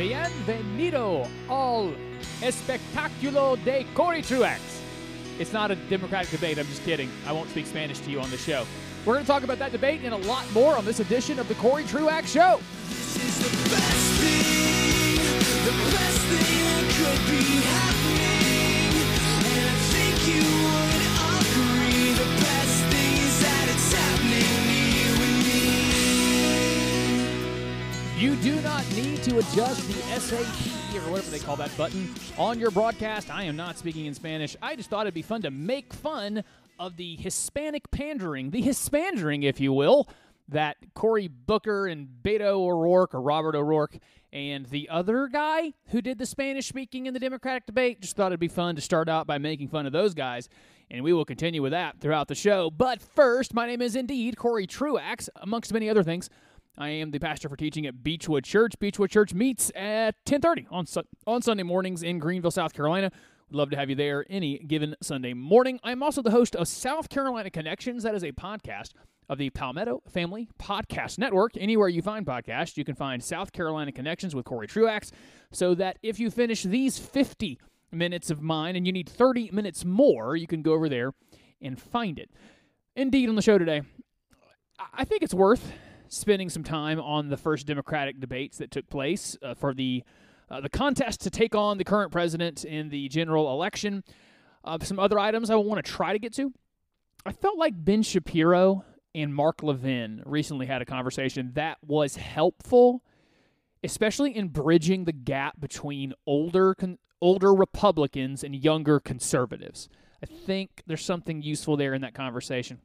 Bienvenido al espectáculo de Cory Truax. It's not a Democratic debate, I'm just kidding. I won't speak Spanish to you on the show. We're going to talk about that debate and a lot more on this edition of the Cory Truax Show. This is the best thing, the best thing that could be happening. You do not need to adjust the SAP or whatever they call that button on your broadcast. I am not speaking in Spanish. I just thought it'd be fun to make fun of the Hispanic pandering, the Hispandering, if you will, that Cory Booker and Beto O'Rourke or Robert O'Rourke and the other guy who did the Spanish speaking in the Democratic debate just thought it'd be fun to start out by making fun of those guys. And we will continue with that throughout the show. But first, my name is indeed Cory Truax, amongst many other things. I am the pastor for teaching at Beechwood Church. Beechwood Church meets at 10:30 on Su- on Sunday mornings in Greenville, South Carolina. We'd love to have you there any given Sunday morning. I'm also the host of South Carolina Connections. That is a podcast of the Palmetto Family Podcast Network. Anywhere you find podcasts, you can find South Carolina Connections with Cory Truax. So that if you finish these 50 minutes of mine and you need 30 minutes more, you can go over there and find it. Indeed, on the show today, I- I think it's worth spending some time on the first Democratic debates that took place uh, for the uh, the contest to take on the current president in the general election. Uh, some other items I want to try to get to. I felt like Ben Shapiro and Mark Levin recently had a conversation that was helpful, especially in bridging the gap between older con- older Republicans and younger conservatives. I think there's something useful there in that conversation.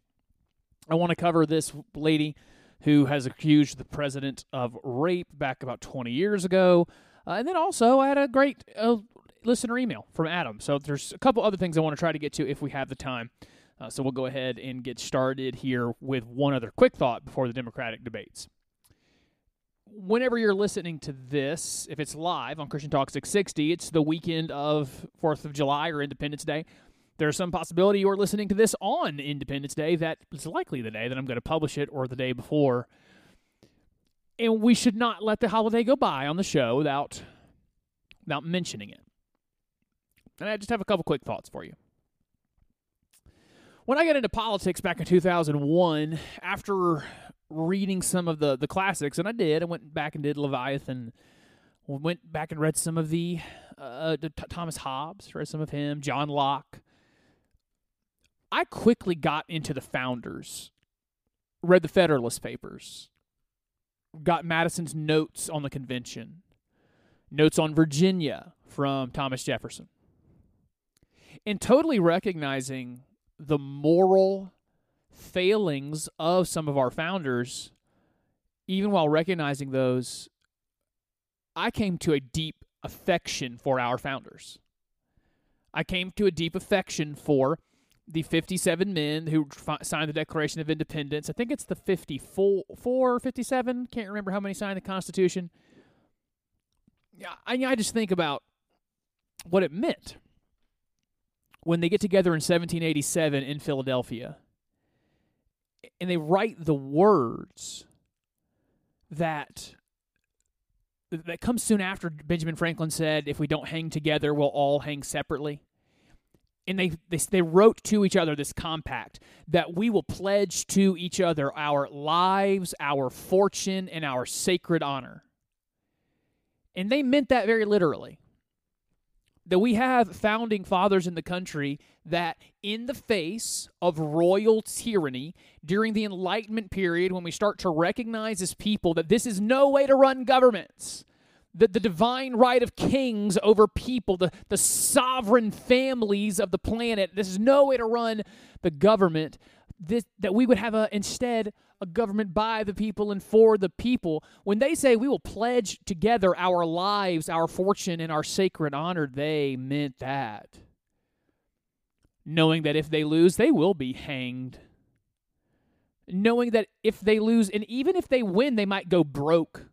I want to cover this lady who has accused the president of rape back about 20 years ago. Uh, and then also, I had a great uh, listener email from Adam. So there's a couple other things I want to try to get to if we have the time. Uh, so we'll go ahead and get started here with one other quick thought before the Democratic debates. Whenever you're listening to this, if it's live on Christian Talk 660, it's the weekend of 4th of July or Independence Day. There's some possibility you're listening to this on Independence Day. That is likely the day that I'm going to publish it or the day before. And we should not let the holiday go by on the show without without mentioning it. And I just have a couple quick thoughts for you. When I got into politics back in 2001, after reading some of the, the classics, and I did, I went back and did Leviathan, went back and read some of the uh, T- Thomas Hobbes, read some of him, John Locke. I quickly got into the founders, read the Federalist Papers, got Madison's notes on the convention, notes on Virginia from Thomas Jefferson, and totally recognizing the moral failings of some of our founders, even while recognizing those, I came to a deep affection for our founders. I came to a deep affection for the 57 men who fi- signed the Declaration of Independence. I think it's the 54 or 57. Can't remember how many signed the Constitution. Yeah, I, I just think about what it meant when they get together in 1787 in Philadelphia and they write the words that that comes soon after Benjamin Franklin said, "If we don't hang together, we'll all hang separately." And they, they they wrote to each other this compact that we will pledge to each other our lives, our fortune, and our sacred honor. And they meant that very literally. That we have founding fathers in the country that, in the face of royal tyranny during the Enlightenment period, when we start to recognize as people that this is no way to run governments, that the divine right of kings over people, the, the sovereign families of the planet, this is no way to run the government, this, that we would have a, instead a government by the people and for the people. When they say we will pledge together our lives, our fortune, and our sacred honor, they meant that. Knowing that if they lose, they will be hanged. Knowing that if they lose, and even if they win, they might go broke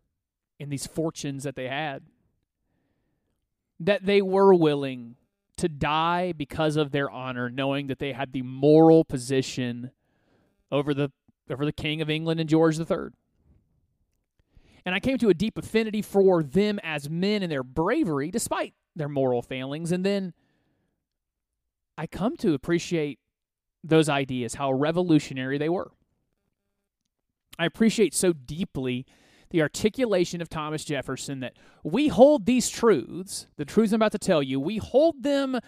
in these fortunes that they had. That they were willing to die because of their honor, knowing that they had the moral position over the over the King of England and George III. And I came to a deep affinity for them as men and their bravery, despite their moral failings. And then I come to appreciate those ideas, how revolutionary they were. I appreciate so deeply the articulation of Thomas Jefferson that we hold these truths, the truths I'm about to tell you, we hold them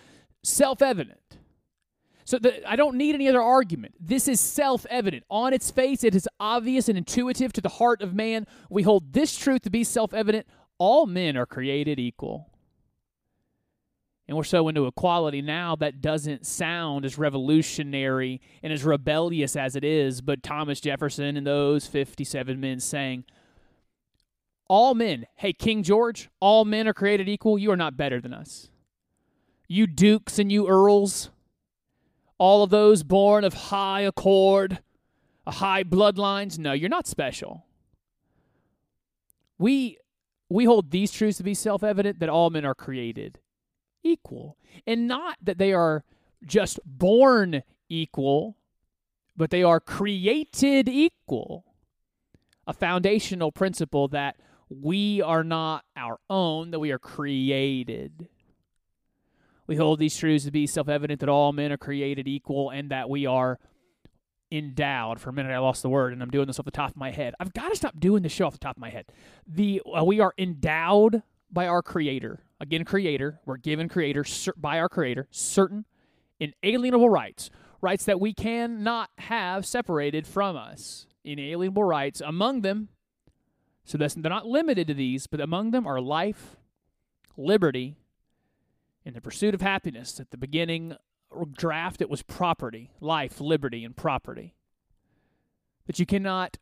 self evident. So the, I don't need any other argument. This is self evident. On its face, it is obvious and intuitive to the heart of man. We hold this truth to be self evident. All men are created equal. And we're so into equality now that doesn't sound as revolutionary and as rebellious as it is. But Thomas Jefferson and those 57 men saying, all men, hey, King George, all men are created equal. You are not better than us. You dukes and you earls, all of those born of high accord, high bloodlines, no, you're not special. We we hold these truths to be self-evident that all men are created equal, and not that they are just born equal, but they are created equal. A foundational principle that we are not our own, that we are created. We hold these truths to be self evident that all men are created equal and that we are endowed. For a minute, I lost the word, and I'm doing this off the top of my head. I've got to stop doing this show off the top of my head. The uh, we are endowed by our Creator. Again, Creator. We're given Creator cer- by our Creator certain inalienable rights, rights that we cannot have separated from us. Inalienable rights. Among them, so that's, they're not limited to these, but among them are life, liberty, and the pursuit of happiness. At the beginning draft, it was property, life, liberty, and property. That you cannot,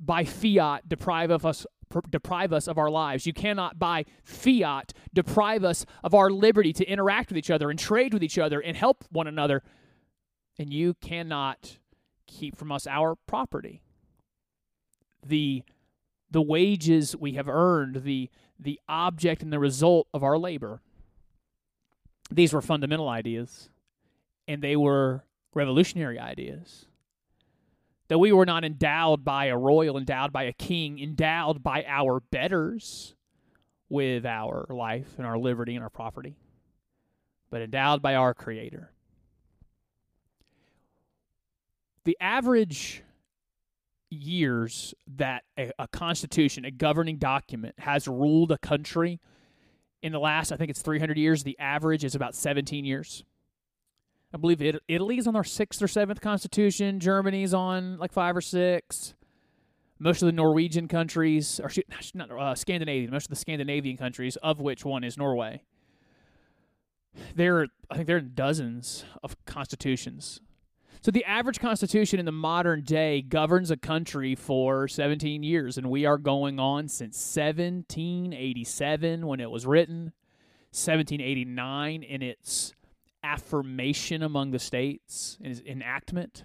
by fiat, deprive of us deprive us of our lives. You cannot, by fiat, deprive us of our liberty to interact with each other and trade with each other and help one another. And you cannot keep from us our property. The the wages we have earned, the the object and the result of our labor. These were fundamental ideas, and they were revolutionary ideas. That we were not endowed by a royal, endowed by a king, endowed by our betters with our life and our liberty and our property, but endowed by our Creator. The average years that a, a, constitution, a governing document, has ruled a country in the last, I think it's 300 years, the average is about 17 years. I believe it, Italy's on their sixth or seventh constitution. Germany's on like five or six. Most of the Norwegian countries, or not uh, Scandinavian, most of the Scandinavian countries, of which one is Norway, there I think there are dozens of constitutions. So the average constitution in the modern day governs a country for 17 years, and we are going on since 1787 when it was written, 1789 in its affirmation among the states, in its enactment.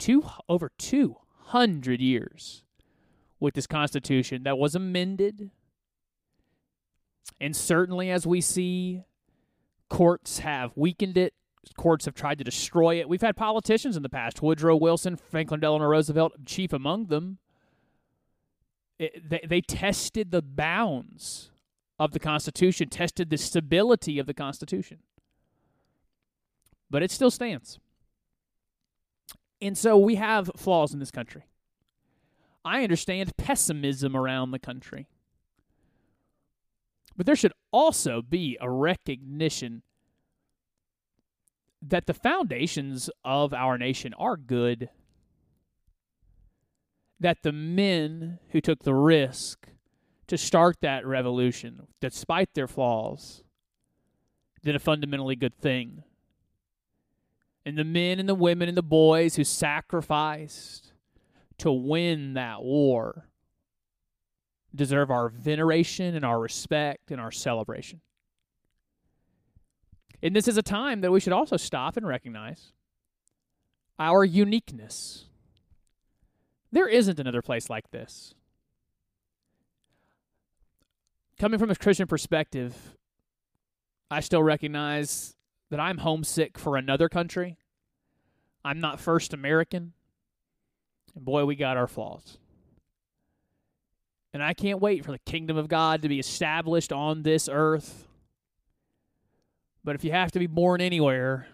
Two over 200 years with this constitution that was amended. And certainly, as we see, courts have weakened it courts have tried to destroy it. We've had politicians in the past, Woodrow Wilson, Franklin Delano Roosevelt, chief among them. It, they, they tested the bounds of the Constitution, tested the stability of the Constitution. But it still stands. And so we have flaws in this country. I understand pessimism around the country. But there should also be a recognition that the foundations of our nation are good. That the men who took the risk to start that revolution, despite their flaws, did a fundamentally good thing. And the men and the women and the boys who sacrificed to win that war deserve our veneration and our respect and our celebration. And this is a time that we should also stop and recognize our uniqueness. There isn't another place like this. Coming from a Christian perspective, I still recognize that I'm homesick for another country. I'm not first American. And boy, we got our flaws. And I can't wait for the kingdom of God to be established on this earth. But if you have to be born anywhere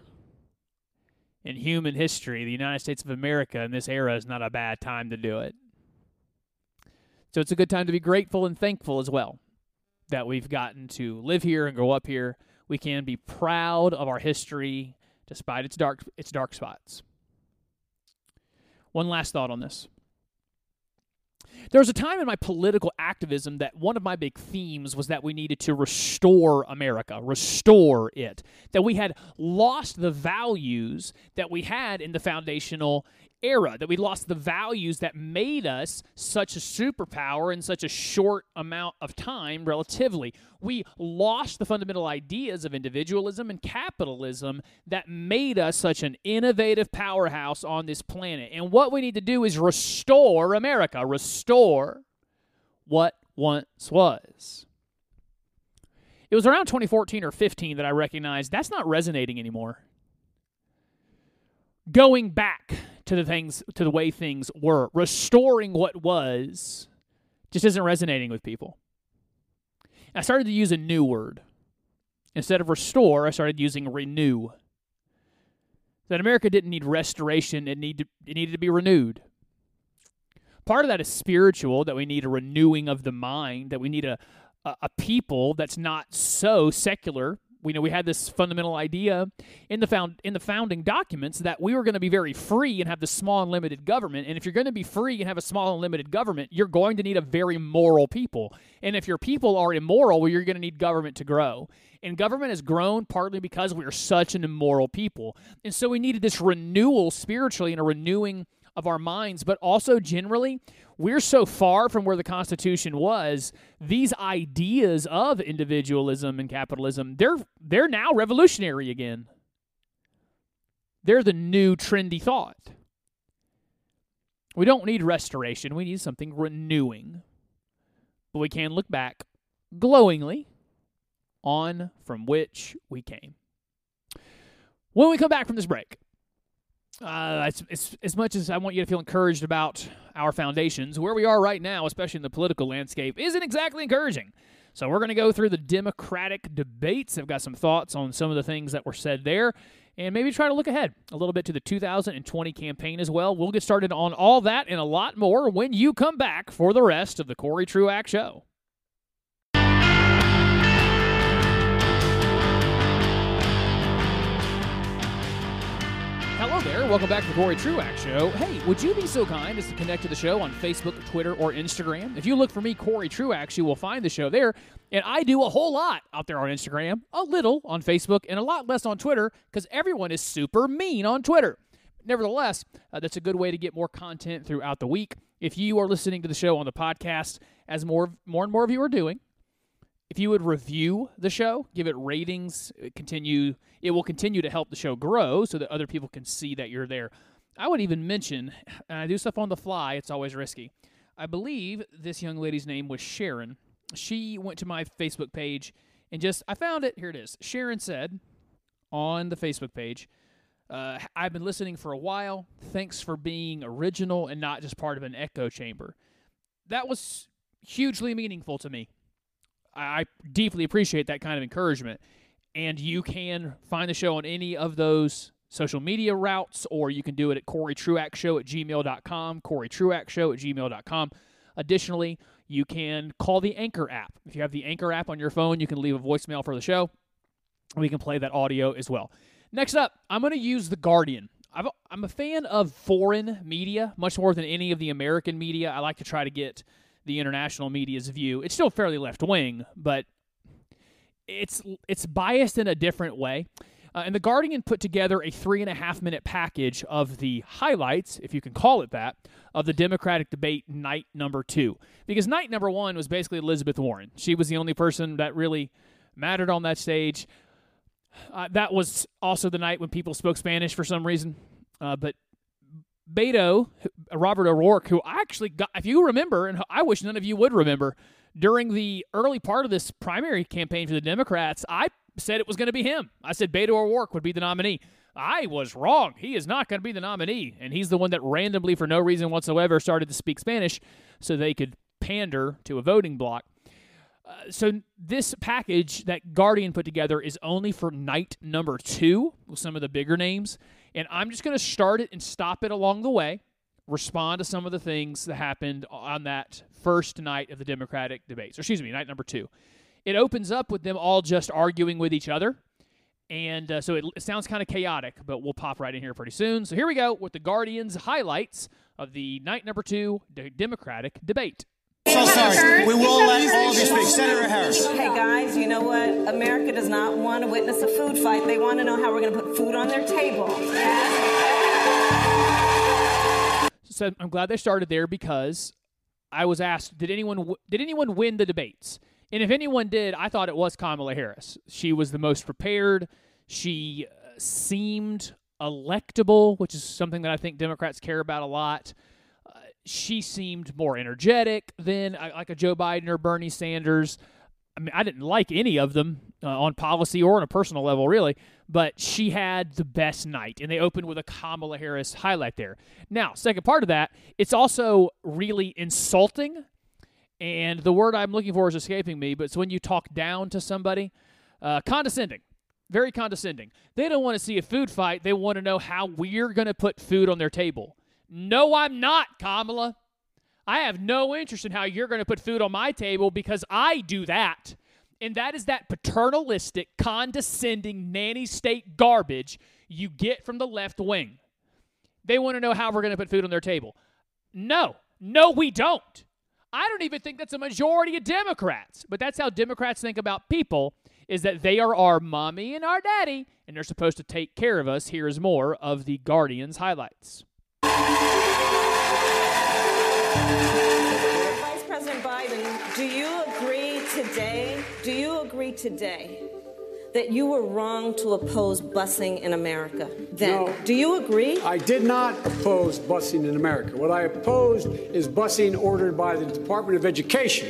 in human history, the United States of America in this era is not a bad time to do it. So it's a good time to be grateful and thankful as well that we've gotten to live here and grow up here. We can be proud of our history despite its dark its dark spots. One last thought on this. There was a time in my political activism that one of my big themes was that we needed to restore America, restore it. That we had lost the values that we had in the foundational era, that we lost the values that made us such a superpower in such a short amount of time, relatively. We lost the fundamental ideas of individualism and capitalism that made us such an innovative powerhouse on this planet. And what we need to do is restore America, restore what once was. It was around 2014 or 15 that I recognized that's not resonating anymore. Going back to the things to the way things were. Restoring what was just isn't resonating with people. I started to use a new word. Instead of restore, I started using renew. That America didn't need restoration, it needed it needed to be renewed. Part of that is spiritual, that we need a renewing of the mind, that we need a, a, a people that's not so secular we know we had this fundamental idea in the found in the founding documents that we were going to be very free and have this small and limited government. And if you're going to be free and have a small and limited government, you're going to need a very moral people. And if your people are immoral, well, you're going to need government to grow. And government has grown partly because we are such an immoral people. And so we needed this renewal spiritually and a renewing of our minds, but also generally, we're so far from where the Constitution was. These ideas of individualism and capitalism, they're they're now revolutionary again. They're the new trendy thought. We don't need restoration. We need something renewing. But we can look back glowingly on from which we came. When we come back from this break, uh, it's, it's, as much as I want you to feel encouraged about our foundations, where we are right now, especially in the political landscape, isn't exactly encouraging. So we're going to go through the Democratic debates. I've got some thoughts on some of the things that were said there, and maybe try to look ahead a little bit to the 2020 campaign as well. We'll get started on all that and a lot more when you come back for the rest of the Cory Truax Show. Hello there. Welcome back to the Cory Truax Show. Hey, would you be so kind as to connect to the show on Facebook, Twitter, or Instagram? If you look for me, Cory Truax, you will find the show there. And I do a whole lot out there on Instagram, a little on Facebook, and a lot less on Twitter because everyone is super mean on Twitter. Nevertheless, uh, that's a good way to get more content throughout the week. If you are listening to the show on the podcast, as more more and more of you are doing, if you would review the show, give it ratings, continue it will continue to help the show grow so that other people can see that you're there. I would even mention, and I do stuff on the fly, it's always risky. I believe this young lady's name was Sharon. She went to my Facebook page and just I found it. Here it is. Sharon said on the Facebook page, uh, I've been listening for a while. Thanks for being original and not just part of an echo chamber. That was hugely meaningful to me. I deeply appreciate that kind of encouragement. And you can find the show on any of those social media routes, or you can do it at Cory Truax Show at gmail.com, Cory Truax Show at gmail.com. Additionally, you can call the Anchor app. If you have the Anchor app on your phone, you can leave a voicemail for the show. We can play that audio as well. Next up, I'm going to use The Guardian. i am a fan of foreign media much more than any of the American media. I like to try to get the international media's view. It's still fairly left wing, but it's it's biased in a different way. Uh, and the Guardian put together a three and a half minute package of the highlights, if you can call it that, of the Democratic debate night number two. Because night number one was basically Elizabeth Warren. She was the only person that really mattered on that stage. Uh, that was also the night when people spoke Spanish for some reason. Uh, but Beto, Robert O'Rourke, who I actually got, if you remember, and I wish none of you would remember, during the early part of this primary campaign for the Democrats, I said it was going to be him. I said Beto O'Rourke would be the nominee. I was wrong. He is not going to be the nominee. And he's the one that randomly, for no reason whatsoever, started to speak Spanish so they could pander to a voting bloc. Uh, so this package that Guardian put together is only for night number two with some of the bigger names, and I'm just going to start it and stop it along the way. Respond to some of the things that happened on that first night of the Democratic debates, or excuse me, night number two. It opens up with them all just arguing with each other. And uh, so it, it sounds kind of chaotic, but we'll pop right in here pretty soon. So here we go with the Guardian's highlights of the night number two de- Democratic debate. So sorry. We will let all of you speak. Senator Harris. Hey guys, you know what? America does not want to witness a food fight. They want to know how we're going to put food on their table. So I'm glad they started there because I was asked, did anyone did anyone win the debates? And if anyone did, I thought it was Kamala Harris. She was the most prepared. She uh, seemed electable, which is something that I think Democrats care about a lot. She seemed more energetic than uh, like a Joe Biden or Bernie Sanders. I mean, I didn't like any of them uh, on policy or on a personal level, really, but she had the best night, and they opened with a Kamala Harris highlight there. Now, second part of that, it's also really insulting, and the word I'm looking for is escaping me, but it's when you talk down to somebody, uh, condescending. Very condescending. They don't want to see a food fight. They want to know how we're going to put food on their table. No, I'm not, Kamala. I have no interest in how you're going to put food on my table because I do that. And that is that paternalistic, condescending, nanny state garbage you get from the left wing. They want to know how we're going to put food on their table. No, no, we don't. I don't even think that's a majority of Democrats, but that's how Democrats think about people is that they are our mommy and our daddy, and they're supposed to take care of us. Here is more of the Guardian's highlights. Vice President Biden, do you agree today? Do you agree today that you were wrong to oppose busing in America? Then, No. do you agree? I did not oppose busing in America. What I opposed is busing ordered by the Department of Education.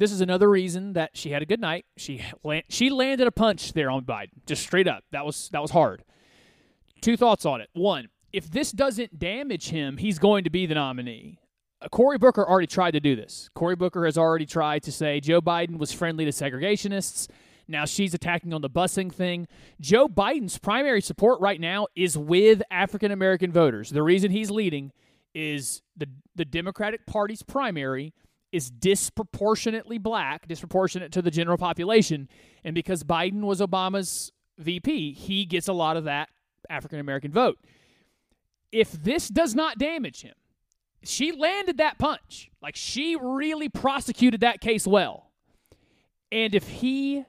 This is another reason that she had a good night. She she landed a punch there on Biden, just straight up. That was that was hard. Two thoughts on it. One, if this doesn't damage him, he's going to be the nominee. Uh, Cory Booker already tried to do this. Cory Booker has already tried to say Joe Biden was friendly to segregationists. Now she's attacking on the busing thing. Joe Biden's primary support right now is with African American voters. The reason he's leading is the the Democratic Party's primary is disproportionately black, disproportionate to the general population, and because Biden was Obama's VP, he gets a lot of that African American vote. If this does not damage him, she landed that punch. Like she really prosecuted that case well. And if he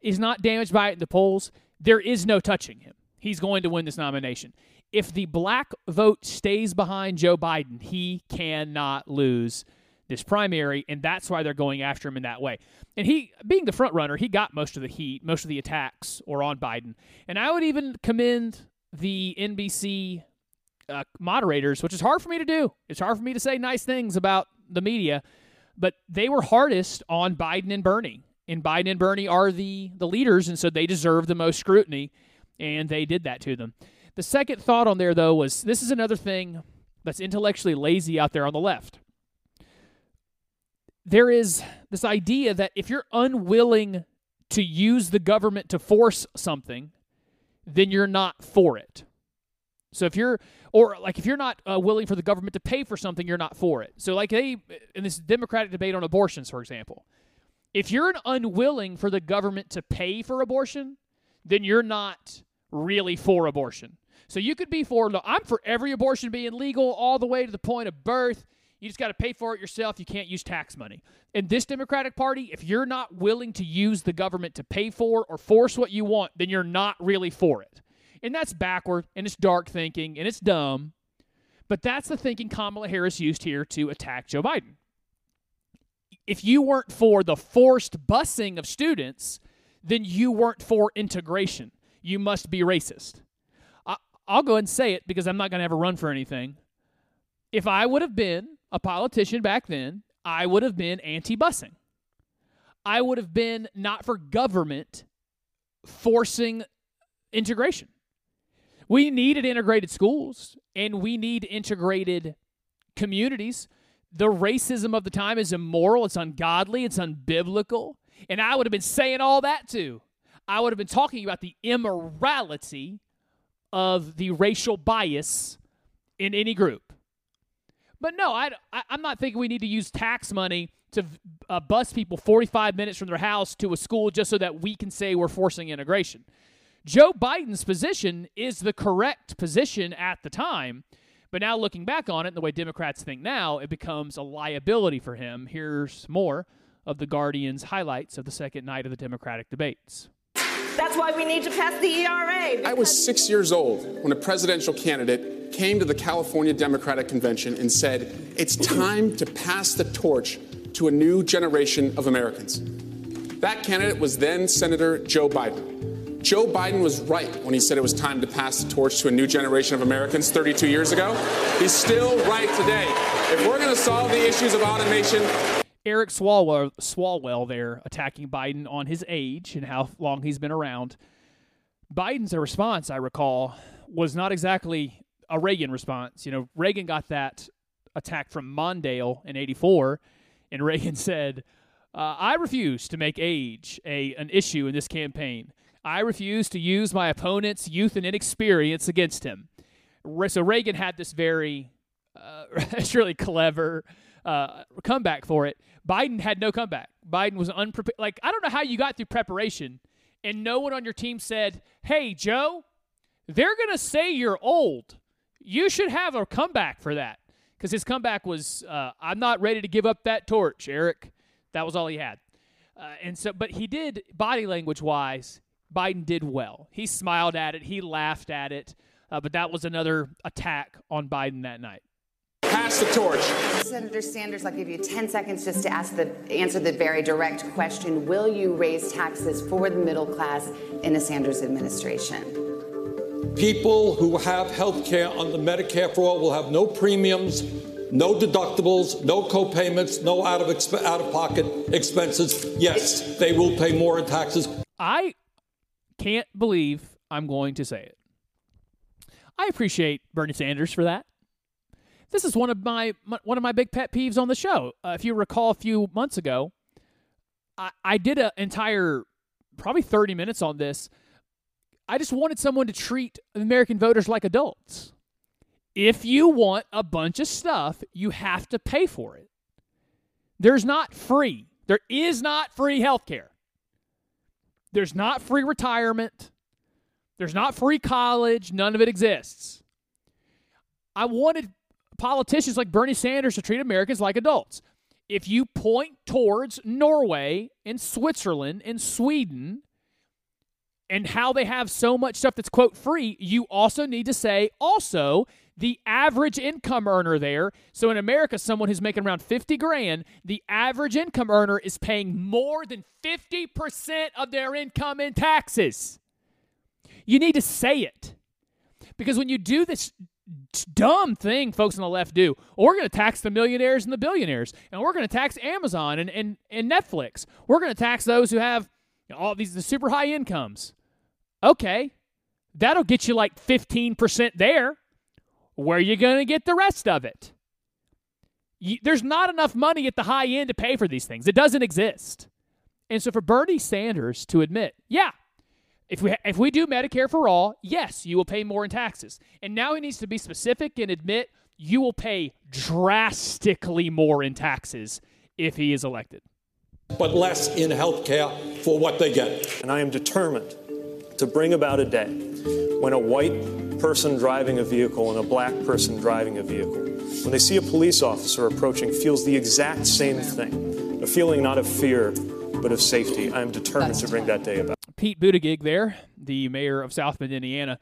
is not damaged by it in the polls, there is no touching him. He's going to win this nomination. If the black vote stays behind Joe Biden, he cannot lose this primary, and that's why they're going after him in that way. And he, being the front runner, he got most of the heat, most of the attacks were on Biden. And I would even commend the NBC uh, moderators, which is hard for me to do. It's hard for me to say nice things about the media, but they were hardest on Biden and Bernie. And Biden and Bernie are the the leaders, and so they deserve the most scrutiny, and they did that to them. The second thought on there, though, was this is another thing that's intellectually lazy out there on the left. There is this idea that if you're unwilling to use the government to force something, then you're not for it. So if you're, or like if you're not uh, willing for the government to pay for something, you're not for it. So like they in this Democratic debate on abortions, for example, if you're unwilling for the government to pay for abortion, then you're not really for abortion. So you could be for, I'm for every abortion being legal all the way to the point of birth. You just got to pay for it yourself. You can't use tax money. In this Democratic Party, if you're not willing to use the government to pay for or force what you want, then you're not really for it. And that's backward and it's dark thinking and it's dumb. But that's the thinking Kamala Harris used here to attack Joe Biden. If you weren't for the forced busing of students, then you weren't for integration. You must be racist. I, I'll go ahead and say it because I'm not going to ever run for anything. If I would have been a politician back then, I would have been anti busing. I would have been not for government forcing integration. We needed integrated schools and we need integrated communities. The racism of the time is immoral, it's ungodly, it's unbiblical. And I would have been saying all that too. I would have been talking about the immorality of the racial bias in any group. But no, I, I, am not thinking we need to use tax money to uh, bus people 45 minutes from their house to a school just so that we can say we're forcing integration. Joe Biden's position is the correct position at the time. But now looking back on it, and the way Democrats think now, it becomes a liability for him. Here's more of the Guardian's highlights of the second night of the Democratic debates. That's why we need to pass the ERA. I was six years old when a presidential candidate came to the California Democratic Convention and said, It's time to pass the torch to a new generation of Americans. That candidate was then Senator Joe Biden. Joe Biden was right when he said it was time to pass the torch to a new generation of Americans 32 years ago. He's still right today. If we're going to solve the issues of automation, Eric Swalwell, Swalwell there attacking Biden on his age and how long he's been around. Biden's response, I recall, was not exactly a Reagan response. You know, Reagan got that attack from Mondale in 84, and Reagan said, uh, I refuse to make age a an issue in this campaign. I refuse to use my opponent's youth and inexperience against him. So Reagan had this very, uh, it's really clever uh, comeback for it. Biden had no comeback. Biden was unprepared. Like, I don't know how you got through preparation and no one on your team said, Hey, Joe, they're to say you're old. You should have a comeback for that. Because his comeback was, uh, I'm not ready to give up that torch, Eric. That was all he had. Uh, and so, but he did, body language wise, Biden did well. He smiled at it, he laughed at it. Uh, but that was another attack on Biden that night pass the torch. Senator Sanders, I'll give you 10 seconds just to ask the, answer the very direct question. Will you raise taxes for the middle class in a Sanders administration? People who have health care under Medicare for all will have no premiums, no deductibles, no co-payments, no out of exp- out of pocket expenses. Yes, they will pay more in taxes. I can't believe I'm going to say it. I appreciate Bernie Sanders for that. This is one of my, one of my big pet peeves on the show. Uh, if you recall, a few months ago, I, I did an entire probably 30 minutes on this. I just wanted someone to treat American voters like adults. If you want a bunch of stuff, you have to pay for it. There's not free. There is not free health care. There's not free retirement. There's not free college. None of it exists. I wanted politicians like Bernie Sanders to treat Americans like adults. If you point towards Norway and Switzerland and Sweden and how they have so much stuff that's quote free, you also need to say also the average income earner there. So in America, someone who's making around 50 grand, the average income earner is paying more than 50% of their income in taxes. You need to say it. Because when you do this dumb thing folks on the left do. we're going to tax the millionaires and the billionaires, and we're going to tax Amazon and, and, and Netflix. We're going to tax those who have all these the super high incomes. Okay, that'll get you like 15% there. Where are you going to get the rest of it? You, there's not enough money at the high end to pay for these things. It doesn't exist. And so for Bernie Sanders to admit, yeah, if we if we do Medicare for all, yes, you will pay more in taxes. And now he needs to be specific and admit you will pay drastically more in taxes if he is elected. But less in health care for what they get. And I am determined to bring about a day when a white person driving a vehicle and a black person driving a vehicle, when they see a police officer approaching, feels the exact same thing. A feeling not of fear, but of safety. I am determined to bring that day about. Pete Buttigieg there, the mayor of South Bend, Indiana.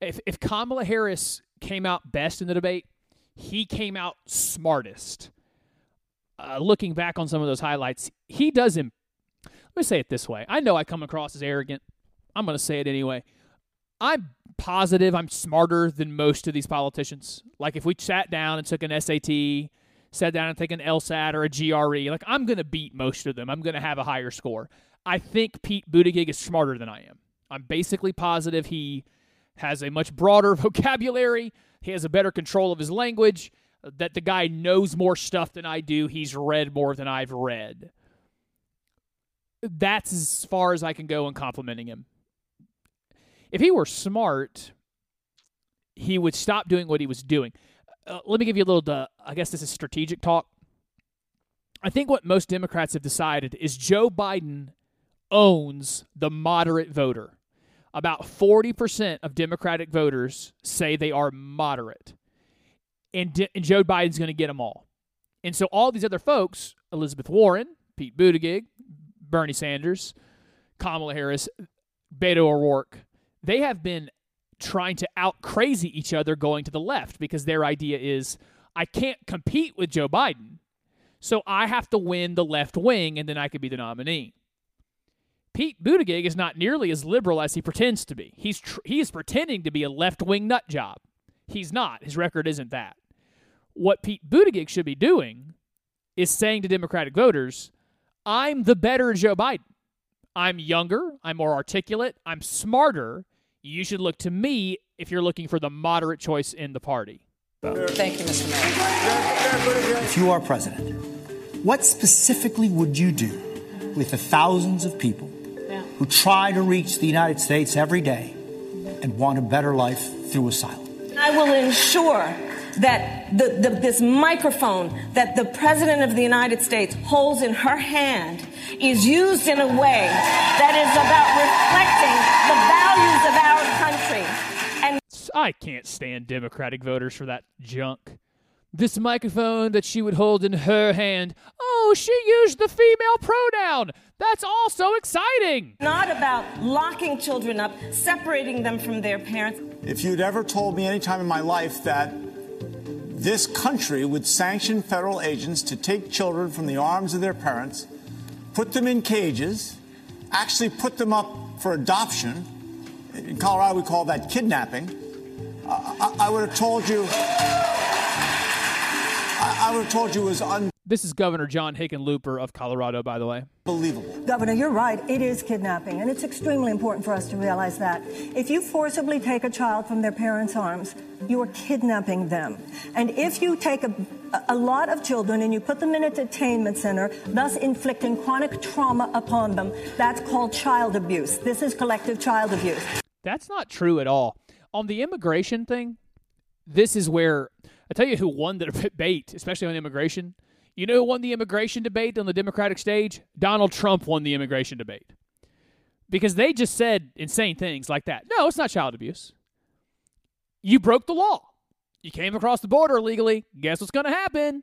If, if Kamala Harris came out best in the debate, he came out smartest. Uh, looking back on some of those highlights, he does him. Let me say it this way. I know I come across as arrogant. I'm going to say it anyway. I'm positive I'm smarter than most of these politicians. Like if we sat down and took an SAT, sat down and took an LSAT or a GRE, like I'm going to beat most of them. I'm going to have a higher score. I think Pete Buttigieg is smarter than I am. I'm basically positive he has a much broader vocabulary. He has a better control of his language. That the guy knows more stuff than I do. He's read more than I've read. That's as far as I can go in complimenting him. If he were smart, he would stop doing what he was doing. Uh, let me give you a little, uh, I guess this is strategic talk. I think what most Democrats have decided is Joe Biden owns the moderate voter. About 40% of Democratic voters say they are moderate. And, D- and Joe Biden's going to get them all. And so all these other folks, Elizabeth Warren, Pete Buttigieg, Bernie Sanders, Kamala Harris, Beto O'Rourke, they have been trying to out crazy each other going to the left because their idea is I can't compete with Joe Biden. So I have to win the left wing and then I could be the nominee. Pete Buttigieg is not nearly as liberal as he pretends to be. He's tr- he is pretending to be a left wing nut job. He's not. His record isn't that. What Pete Buttigieg should be doing is saying to Democratic voters, I'm the better Joe Biden. I'm younger, I'm more articulate, I'm smarter. You should look to me if you're looking for the moderate choice in the party. Thank you, Mr. Mayor. If you are president, what specifically would you do with the thousands of people who try to reach the United States every day and want a better life through asylum? I will ensure that the, the, this microphone that the President of the United States holds in her hand is used in a way that is about reflecting the values of our country. And I can't stand Democratic voters for that junk. This microphone that she would hold in her hand. Oh, she used the female pronoun. That's all so exciting. not about locking children up, separating them from their parents. If you'd ever told me any time in my life that this country would sanction federal agents to take children from the arms of their parents, put them in cages, actually put them up for adoption, in Colorado we call that kidnapping, I, I, I would have told you. I, I would have told you it was unbelievable. This is Governor John Hickenlooper of Colorado, by the way. Believable. Governor, you're right. It is kidnapping, and it's extremely important for us to realize that. If you forcibly take a child from their parents' arms, you are kidnapping them. And if you take a, a lot of children and you put them in a detainment center, thus inflicting chronic trauma upon them, that's called child abuse. This is collective child abuse. That's not true at all. On the immigration thing, this is where I tell you who won the debate, especially on immigration. You know who won the immigration debate on the Democratic stage? Donald Trump won the immigration debate. Because they just said insane things like that. No, it's not child abuse. You broke the law. You came across the border illegally. Guess what's going to happen?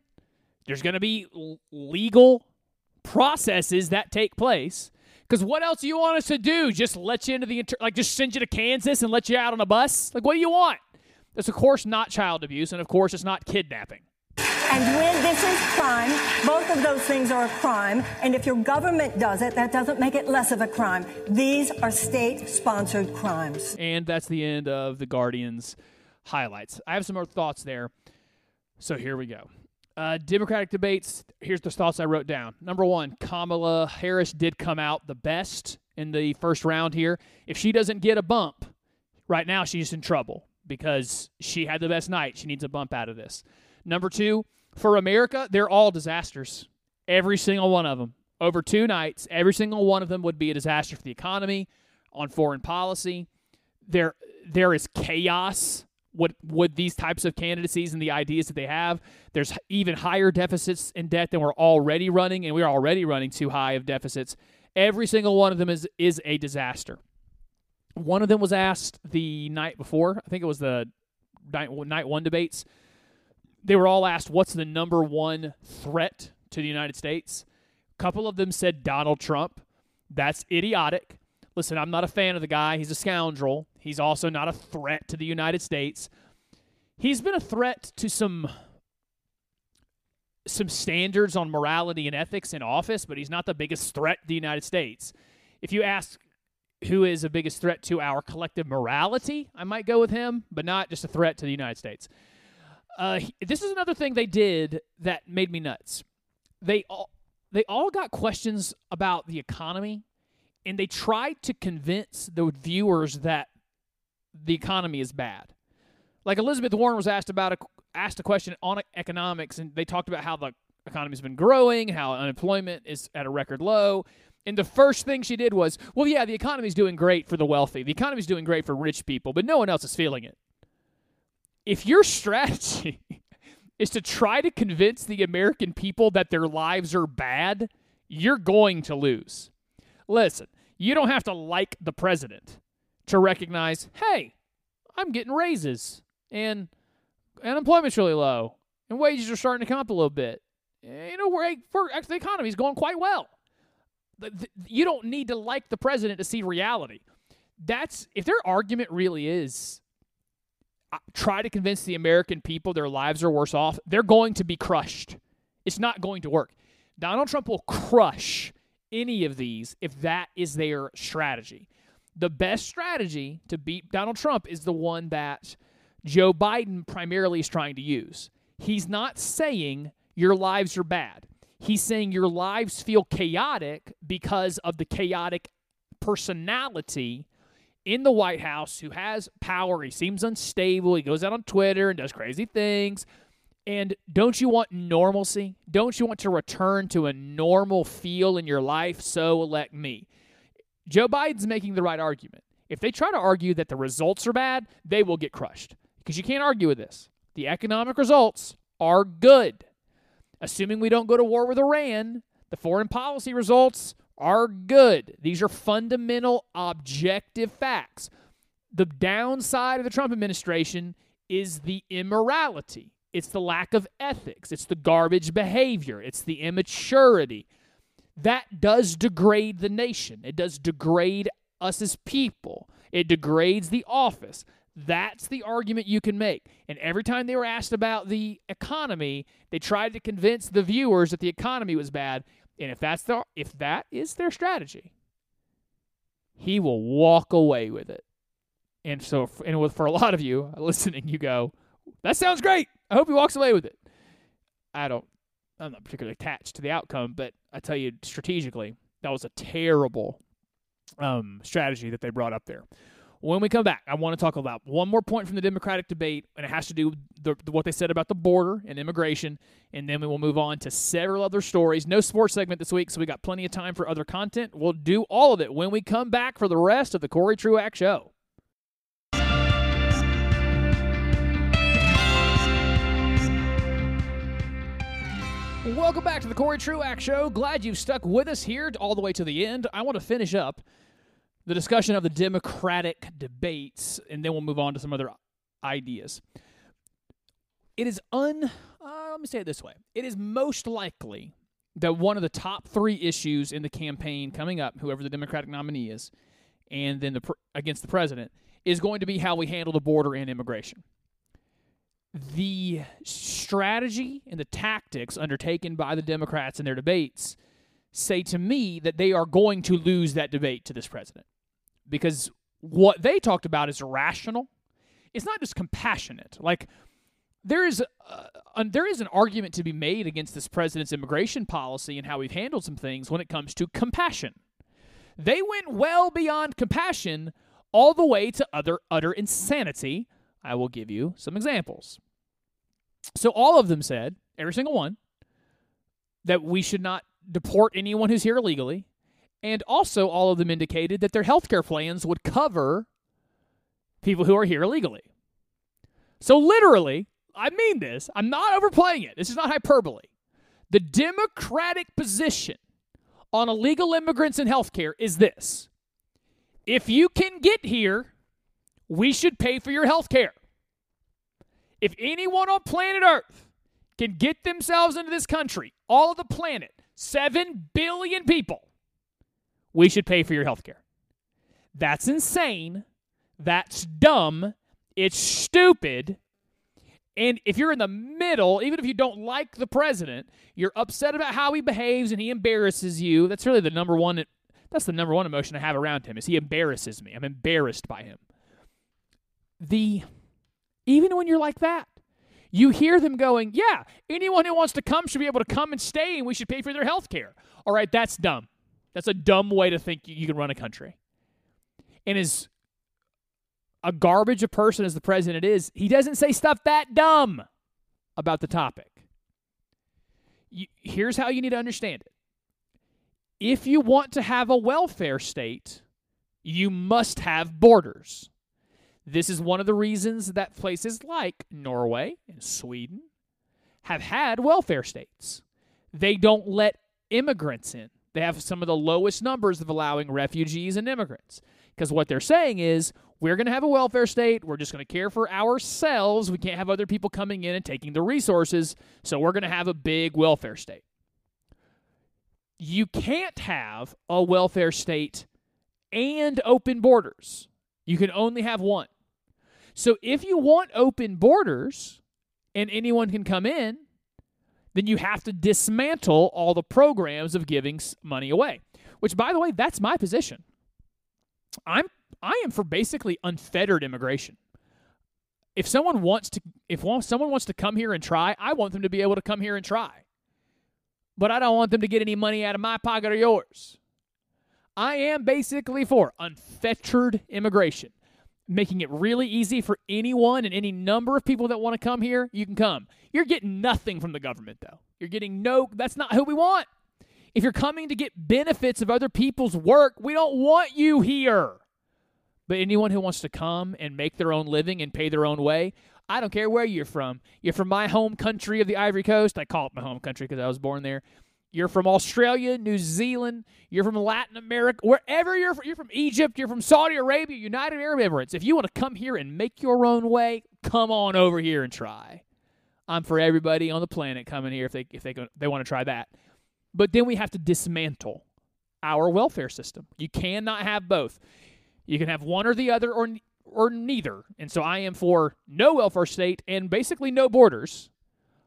There's going to be l- legal processes that take place. Because what else do you want us to do? Just let you into the inter- like, just send you to Kansas and let you out on a bus? Like, what do you want? That's of course not child abuse, and of course it's not kidnapping. And when this is crime, both of those things are a crime. And if your government does it, that doesn't make it less of a crime. These are state sponsored crimes. And that's the end of the Guardian's highlights. I have some more thoughts there. So here we go. Uh, Democratic debates. Here's the thoughts I wrote down. Number one, Kamala Harris did come out the best in the first round here. If she doesn't get a bump, right now she's in trouble because she had the best night. She needs a bump out of this. Number two, for America, they're all disasters. Every single one of them. Over two nights, every single one of them would be a disaster for the economy, on foreign policy. There, there is chaos with, with these types of candidacies and the ideas that they have. There's even higher deficits in debt than we're already running, and we're already running too high of deficits. Every single one of them is is a disaster. One of them was asked the night before. I think it was the night, night one debates they were all asked what's the number one threat to the United States. A couple of them said Donald Trump. That's idiotic. Listen, I'm not a fan of the guy. He's a scoundrel. He's also not a threat to the United States. He's been a threat to some some standards on morality and ethics in office, but he's not the biggest threat to the United States. If you ask who is the biggest threat to our collective morality, I might go with him, but not just a threat to the United States. Uh, he- this is another thing they did that made me nuts. They all they all got questions about the economy, and they tried to convince the viewers that the economy is bad. Like Elizabeth Warren was asked about a asked a question on economics, and they talked about how the economy's been growing, how unemployment is at a record low. And the first thing she did was, well, yeah, the economy's doing great for the wealthy. The economy's doing great for rich people, but no one else is feeling it. If your strategy is to try to convince the American people that their lives are bad, you're going to lose. Listen, you don't have to like the president to recognize, hey, I'm getting raises and unemployment's really low and wages are starting to come up a little bit. You know, we're, the economy's going quite well. You don't need to like the president to see reality. That's if their argument really is uh, try to convince the American people their lives are worse off, they're going to be crushed. It's not going to work. Donald Trump will crush any of these if that is their strategy. The best strategy to beat Donald Trump is the one that Joe Biden primarily is trying to use. He's not saying your lives are bad. He's saying your lives feel chaotic because of the chaotic personality in the White House who has power. He seems unstable. He goes out on Twitter and does crazy things. And don't you want normalcy? Don't you want to return to a normal feel in your life? So elect me. Joe Biden's making the right argument. If they try to argue that the results are bad, they will get crushed because you can't argue with this. The economic results are good. Assuming we don't go to war with Iran, the foreign policy results are good. These are fundamental, objective facts. The downside of the Trump administration is the immorality, it's the lack of ethics, it's the garbage behavior, it's the immaturity. That does degrade the nation, it does degrade us as people, it degrades the office. That's the argument you can make. And every time they were asked about the economy, they tried to convince the viewers that the economy was bad. And if that's the if that is their strategy, he will walk away with it. And so, and with, for a lot of you listening, you go, "That sounds great. I hope he walks away with it." I don't. I'm not particularly attached to the outcome, but I tell you strategically, that was a terrible um, strategy that they brought up there. When we come back, I want to talk about one more point from the Democratic debate, and it has to do with the, what they said about the border and immigration, and then we will move on to several other stories. No sports segment this week, so we got plenty of time for other content. We'll do all of it when we come back for the rest of the Cory Truax Show. Welcome back to the Cory Truax Show. Glad you've stuck with us here all the way to the end. I want to finish up the discussion of the Democratic debates, and then we'll move on to some other ideas. It is un. Uh, let me say it this way: it is most likely that one of the top three issues in the campaign coming up, whoever the Democratic nominee is, and then the pr- against the president, is going to be how we handle the border and immigration. The strategy and the tactics undertaken by the Democrats in their debates say to me that they are going to lose that debate to this president because what they talked about is rational. It's not just compassionate. Like there is uh, an, there is an argument to be made against this president's immigration policy and how we've handled some things when it comes to compassion. They went well beyond compassion all the way to other utter insanity. I will give you some examples. So all of them said, every single one, that we should not deport anyone who's here illegally. And also, all of them indicated that their health care plans would cover people who are here illegally. So, literally, I mean this, I'm not overplaying it. This is not hyperbole. The Democratic position on illegal immigrants and health care is this if you can get here, we should pay for your health care. If anyone on planet Earth can get themselves into this country, all of the planet, 7 billion people, we should pay for your health care. That's insane. That's dumb. It's stupid. And if you're in the middle, even if you don't like the president, you're upset about how he behaves and he embarrasses you. That's really the number one. That's the number one emotion I have around him is he embarrasses me. I'm embarrassed by him. The even when you're like that, you hear them going, "Yeah, anyone who wants to come should be able to come and stay, and we should pay for their health care." All right, that's dumb. That's a dumb way to think you can run a country. And as a garbage a person as the president is, he doesn't say stuff that dumb about the topic. You, here's how you need to understand it. If you want to have a welfare state, you must have borders. This is one of the reasons that places like Norway and Sweden have had welfare states. They don't let immigrants in. They have some of the lowest numbers of allowing refugees and immigrants. Because what they're saying is, we're going to have a welfare state. We're just going to care for ourselves. We can't have other people coming in and taking the resources. So we're going to have a big welfare state. You can't have a welfare state and open borders. You can only have one. So if you want open borders and anyone can come in, then you have to dismantle all the programs of giving money away. Which, by the way, that's my position. I'm I am for basically unfettered immigration. If someone wants to if someone wants to come here and try, I want them to be able to come here and try. But I don't want them to get any money out of my pocket or yours. I am basically for unfettered immigration, making it really easy for anyone and any number of people that want to come here, you can come. You're getting nothing from the government though. You're getting no that's not who we want. If you're coming to get benefits of other people's work, we don't want you here. But anyone who wants to come and make their own living and pay their own way, I don't care where you're from. You're from my home country of the Ivory Coast. I call it my home country because I was born there. You're from Australia, New Zealand. You're from Latin America, wherever you're from. You're from Egypt. You're from Saudi Arabia, United Arab Emirates. If you want to come here and make your own way, come on over here and try. I'm for everybody on the planet coming here if they if they go, they want to try that. But then we have to dismantle our welfare system. You cannot have both. You can have one or the other or or neither. And so I am for no welfare state and basically no borders.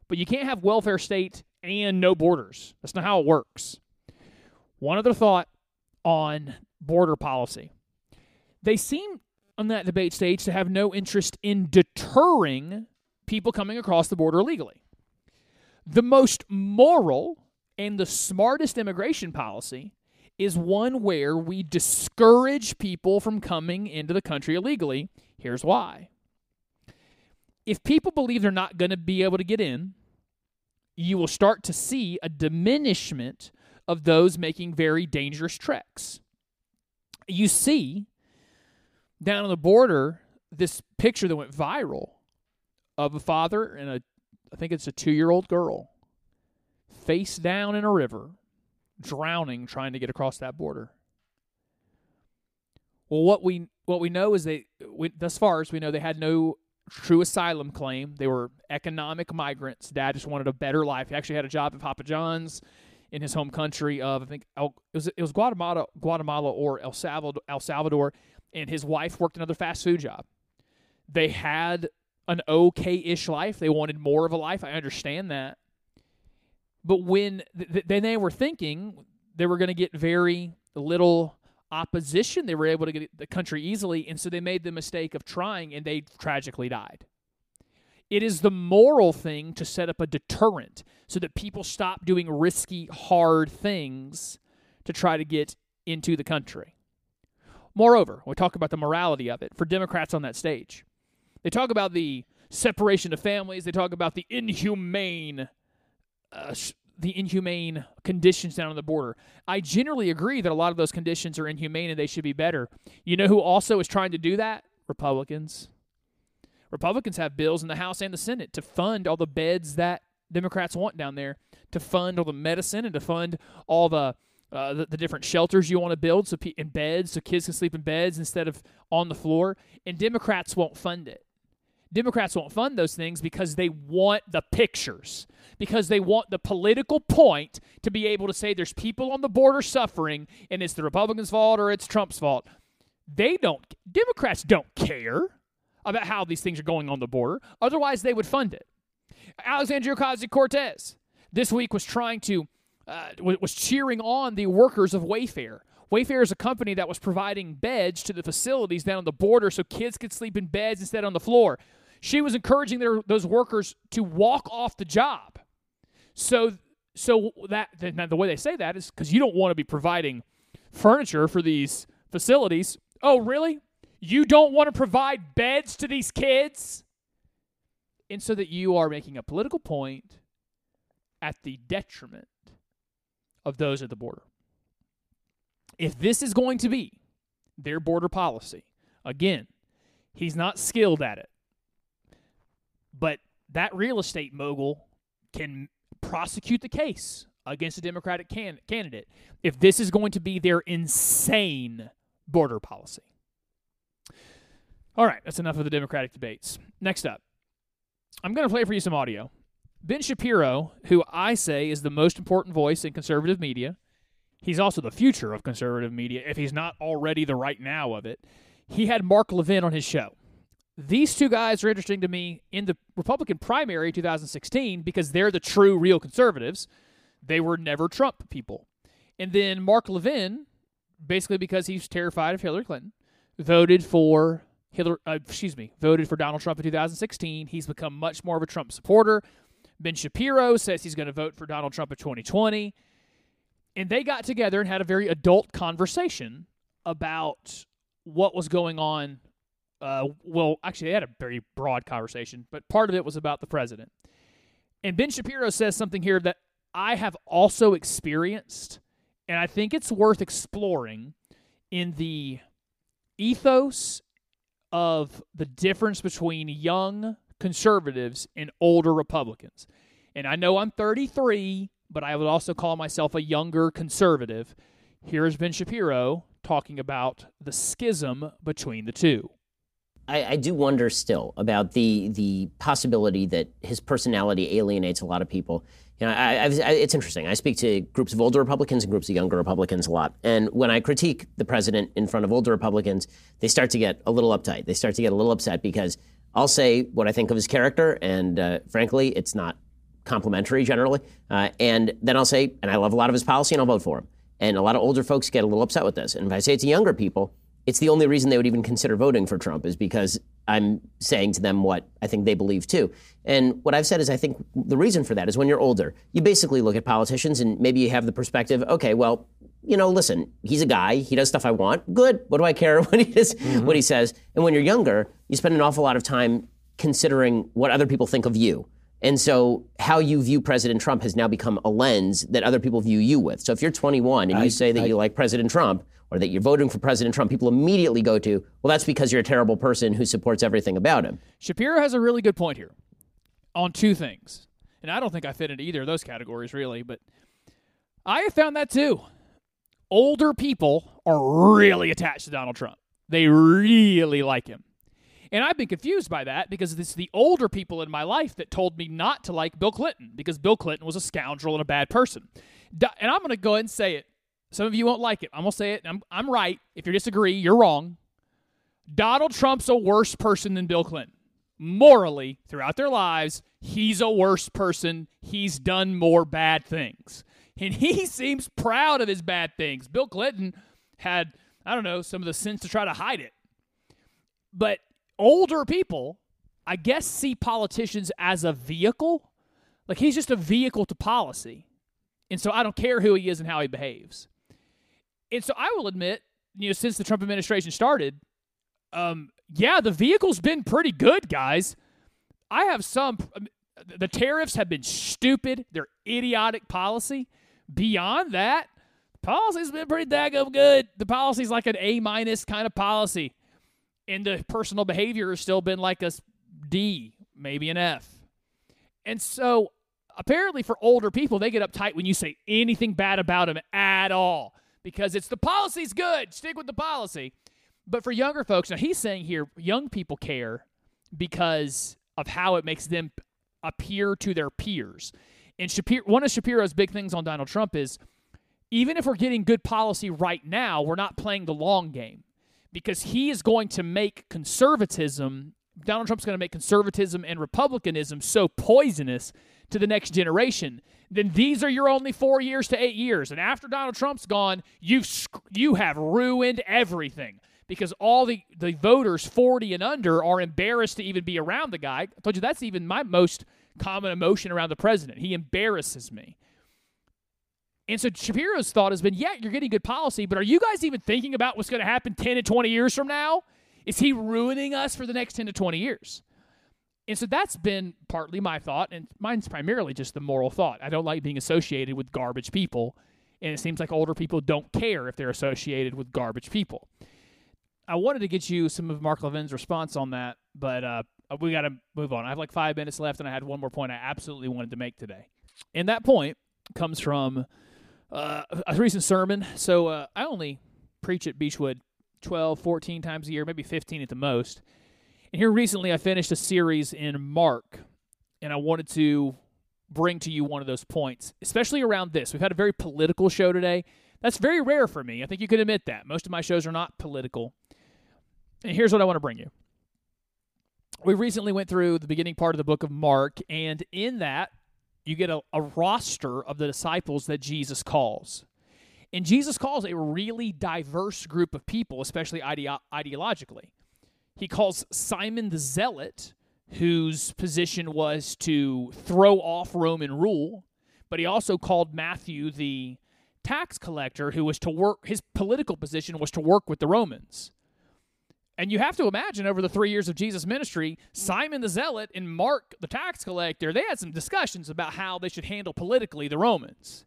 But you can't have welfare state and no borders. That's not how it works. One other thought on border policy. They seem on that debate stage to have no interest in deterring people coming across the border illegally. The most moral and the smartest immigration policy is one where we discourage people from coming into the country illegally. Here's why. If people believe they're not going to be able to get in, you will start to see a diminishment of those making very dangerous treks. You see down on the border this picture that went viral of a father and a I think it's a 2-year-old girl face down in a river, drowning trying to get across that border. Well, what we what we know is they we, thus far as we know they had no true asylum claim. They were economic migrants. Dad just wanted a better life. He actually had a job at Papa John's in his home country of I think El, it was it was Guatemala, Guatemala or El Salvador, El Salvador, and his wife worked another fast food job. They had an okay-ish life. They wanted more of a life. I understand that. But when th- then they were thinking they were going to get very little opposition, they were able to get the country easily, and so they made the mistake of trying, and they tragically died. It is the moral thing to set up a deterrent so that people stop doing risky, hard things to try to get into the country. Moreover, we talk about the morality of it for Democrats on that stage. They talk about the separation of families, they talk about the inhumane uh, the inhumane conditions down on the border. I generally agree that a lot of those conditions are inhumane and they should be better. You know who also is trying to do that? Republicans. Republicans have bills in the House and the Senate to fund all the beds that Democrats want down there, to fund all the medicine and to fund all the uh, the, the, different shelters you want to build so pe- in beds so kids can sleep in beds instead of on the floor. And Democrats won't fund it. Democrats won't fund those things because they want the pictures, because they want the political point to be able to say there's people on the border suffering and it's the Republicans' fault or it's Trump's fault. They don't, Democrats don't care about how these things are going on the border. Otherwise, they would fund it. Alexandria Ocasio Cortez this week was trying to, uh, was cheering on the workers of Wayfair. Wayfair is a company that was providing beds to the facilities down on the border so kids could sleep in beds instead on the floor. She was encouraging their, those workers to walk off the job. So, so that the way they say that is because you don't want to be providing furniture for these facilities. Oh, really? You don't want to provide beds to these kids? And so that you are making a political point at the detriment of those at the border. If this is going to be their border policy, again, he's not skilled at it. That real estate mogul can prosecute the case against a Democratic can- candidate if this is going to be their insane border policy. All right, that's enough of the Democratic debates. Next up, I'm going to play for you some audio. Ben Shapiro, who I say is the most important voice in conservative media, he's also the future of conservative media, if he's not already the right now of it. He had Mark Levin on his show. These two guys are interesting to me in the Republican primary 2016 because they're the true, real conservatives. They were never Trump people. And then Mark Levin, basically because he's terrified of Hillary Clinton, voted for Hillary, uh, excuse me, voted for Donald Trump in 2016. He's become much more of a Trump supporter. Ben Shapiro says he's going to vote for Donald Trump in 2020. And they got together and had a very adult conversation about what was going on. Uh, well, actually, they had a very broad conversation, but part of it was about the president. And Ben Shapiro says something here that I have also experienced, and I think it's worth exploring in the ethos of the difference between young conservatives and older Republicans. And I know I'm 33, but I would also call myself a younger conservative. Here's Ben Shapiro talking about the schism between the two. I, I, do wonder still about the the possibility that his personality alienates a lot of people. You know, I, I, it's interesting. I speak to groups of older Republicans and groups of younger Republicans a lot, and when I critique the president in front of older Republicans, they start to get a little uptight. They start to get a little upset because I'll say what I think of his character, and uh, frankly, it's not complimentary generally. Uh, and then I'll say, and I love a lot of his policy, and I'll vote for him. And a lot of older folks get a little upset with this. And if I say it to younger people, it's the only reason they would even consider voting for Trump is because I'm saying to them what I think they believe too. And what I've said is I think the reason for that is when you're older, you basically look at politicians and maybe you have the perspective, okay, well, you know, listen, he's a guy, he does stuff I want. Good. What do I care what he does, mm-hmm. what he says? And when you're younger, you spend an awful lot of time considering what other people think of you. And so, how you view President Trump has now become a lens that other people view you with. So, if you're 21 and you say that I, you like President Trump or that you're voting for President Trump, people immediately go to, well, that's because you're a terrible person who supports everything about him. Shapiro has a really good point here on two things. And I don't think I fit into either of those categories, really, but I have found that too. Older people are really attached to Donald Trump, they really like him. And I've been confused by that because it's the older people in my life that told me not to like Bill Clinton because Bill Clinton was a scoundrel and a bad person. And I'm going to go ahead and say it. Some of you won't like it. I'm going to say it. I'm, I'm right. If you disagree, you're wrong. Donald Trump's a worse person than Bill Clinton. Morally, throughout their lives, he's a worse person. He's done more bad things. And he seems proud of his bad things. Bill Clinton had, I don't know, some of the sense to try to hide it. But older people, I guess, see politicians as a vehicle. Like he's just a vehicle to policy. And so I don't care who he is and how he behaves. And so I will admit, you know, since the Trump administration started, um, yeah, the vehicle's been pretty good, guys. I have some. The tariffs have been stupid. They're idiotic policy. Beyond that, policy's been pretty daggum good. The policy's like an A minus kind of policy and the personal behavior has still been like a D, maybe an F. And so apparently for older people, they get uptight when you say anything bad about them at all because it's the policy's good. Stick with the policy. But for younger folks, now he's saying here, young people care because of how it makes them appear to their peers. And Shapiro, one of Shapiro's big things on Donald Trump is even if we're getting good policy right now, we're not playing the long game because he is going to make conservatism Donald Trump's going to make conservatism and republicanism so poisonous to the next generation, then these are your only four years to eight years. And after Donald Trump's gone, you've you have ruined everything because all the, the voters 40 and under are embarrassed to even be around the guy. I told you that's even my most common emotion around the president. He embarrasses me. And so Shapiro's thought has been, yeah, you're getting good policy, but are you guys even thinking about what's going to happen 10 and 20 years from now? Is he ruining us for the next 10 to 20 years? And so that's been partly my thought, and mine's primarily just the moral thought. I don't like being associated with garbage people, and it seems like older people don't care if they're associated with garbage people. I wanted to get you some of Mark Levin's response on that, but uh, we got to move on. I have like five minutes left, and I had one more point I absolutely wanted to make today. And that point comes from uh, a recent sermon. So uh, I only preach at Beechwood 12, 14 times a year, maybe 15 at the most. And here recently, I finished a series in Mark, and I wanted to bring to you one of those points, especially around this. We've had a very political show today. That's very rare for me. I think you can admit that. Most of my shows are not political. And here's what I want to bring you. We recently went through the beginning part of the book of Mark, and in that, you get a, a roster of the disciples that Jesus calls. And Jesus calls a really diverse group of people, especially ideo- ideologically. He calls Simon the Zealot, whose position was to throw off Roman rule, but he also called Matthew the tax collector, who was to work, his political position was to work with the Romans. And you have to imagine over the three years of Jesus' ministry, Simon the Zealot and Mark the tax collector, they had some discussions about how they should handle politically the Romans.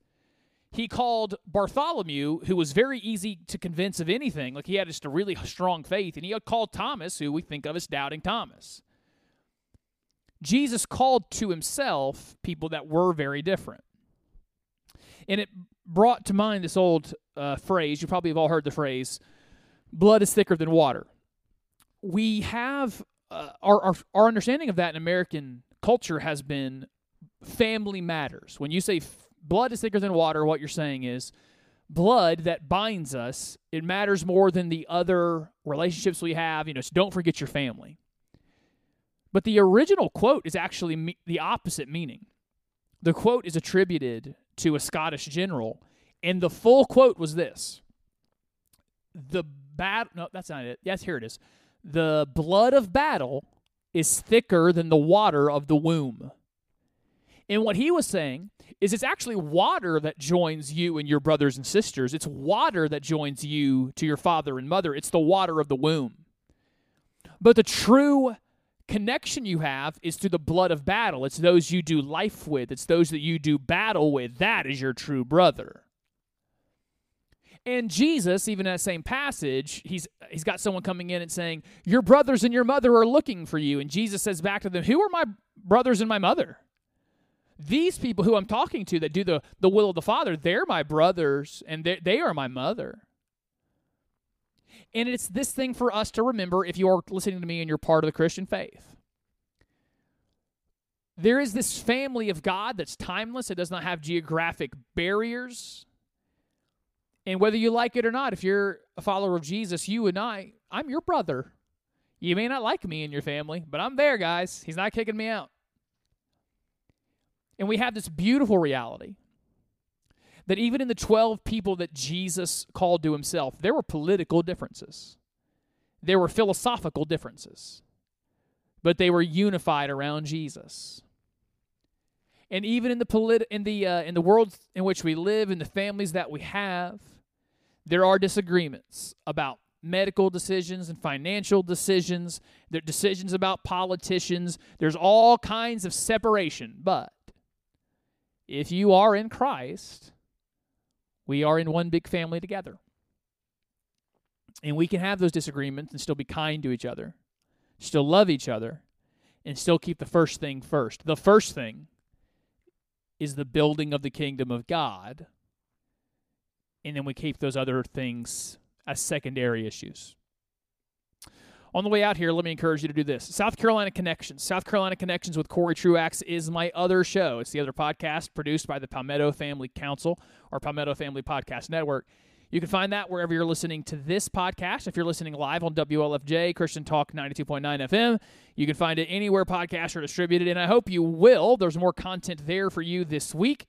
He called Bartholomew, who was very easy to convince of anything, like he had just a really strong faith, and he called Thomas, who we think of as doubting Thomas. Jesus called to himself people that were very different. And it brought to mind this old uh, phrase, you probably have all heard the phrase, blood is thicker than water we have uh, our, our our understanding of that in American culture has been family matters. When you say blood is thicker than water, what you're saying is blood that binds us. It matters more than the other relationships we have. You know, so don't forget your family. But the original quote is actually me- the opposite meaning. The quote is attributed to a Scottish general, and the full quote was this: "The bad no, that's not it. Yes, here it is the blood of battle is thicker than the water of the womb. And what he was saying is it's actually water that joins you and your brothers and sisters. It's water that joins you to your father and mother. It's the water of the womb. But the true connection you have is through the blood of battle. It's those you do life with, it's those that you do battle with. That is your true brother. And Jesus, even in that same passage, he's he's got someone coming in and saying, "Your brothers and your mother are looking for you." And Jesus says back to them, "Who are my brothers and my mother?" These people who I'm talking to that do the, the will of the Father, they're my brothers and they, they are my mother. And it's this thing for us to remember if you're listening to me and you're part of the Christian faith. There is this family of God that's timeless, it does not have geographic barriers. And whether you like it or not, if you're a follower of Jesus, you and I, I'm your brother. You may not like me and your family, but I'm there, guys. He's not kicking me out. And we have this beautiful reality that even in the 12 people that Jesus called to himself, there were political differences, there were philosophical differences, but they were unified around Jesus. And even in the polit- in the uh, in the world in which we live, in the families that we have, there are disagreements about medical decisions and financial decisions. There are decisions about politicians. There's all kinds of separation. But if you are in Christ, we are in one big family together. And we can have those disagreements and still be kind to each other, still love each other, and still keep the first thing first. The first thing is the building of the kingdom of God and then we keep those other things as secondary issues. On the way out here, let me encourage you to do this. South Carolina Connections. South Carolina Connections with Cory Truax is my other show. It's the other podcast produced by the Palmetto Family Council or Palmetto Family Podcast Network. You can find that wherever you're listening to this podcast. If you're listening live on WLFJ, Christian Talk 92.9 FM, you can find it anywhere podcasts are distributed, and I hope you will. There's more content there for you this week.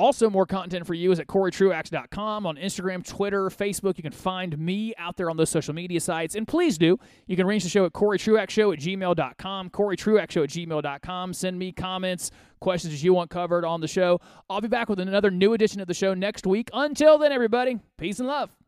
Also, more content for you is at CoryTruax.com on Instagram, Twitter, Facebook. You can find me out there on those social media sites. And please do, you can reach the show at CoryTruaxShow at gmail.com, CoryTruaxShow at gmail.com. Send me comments, questions as you want covered on the show. I'll be back with another new edition of the show next week. Until then, everybody, peace and love.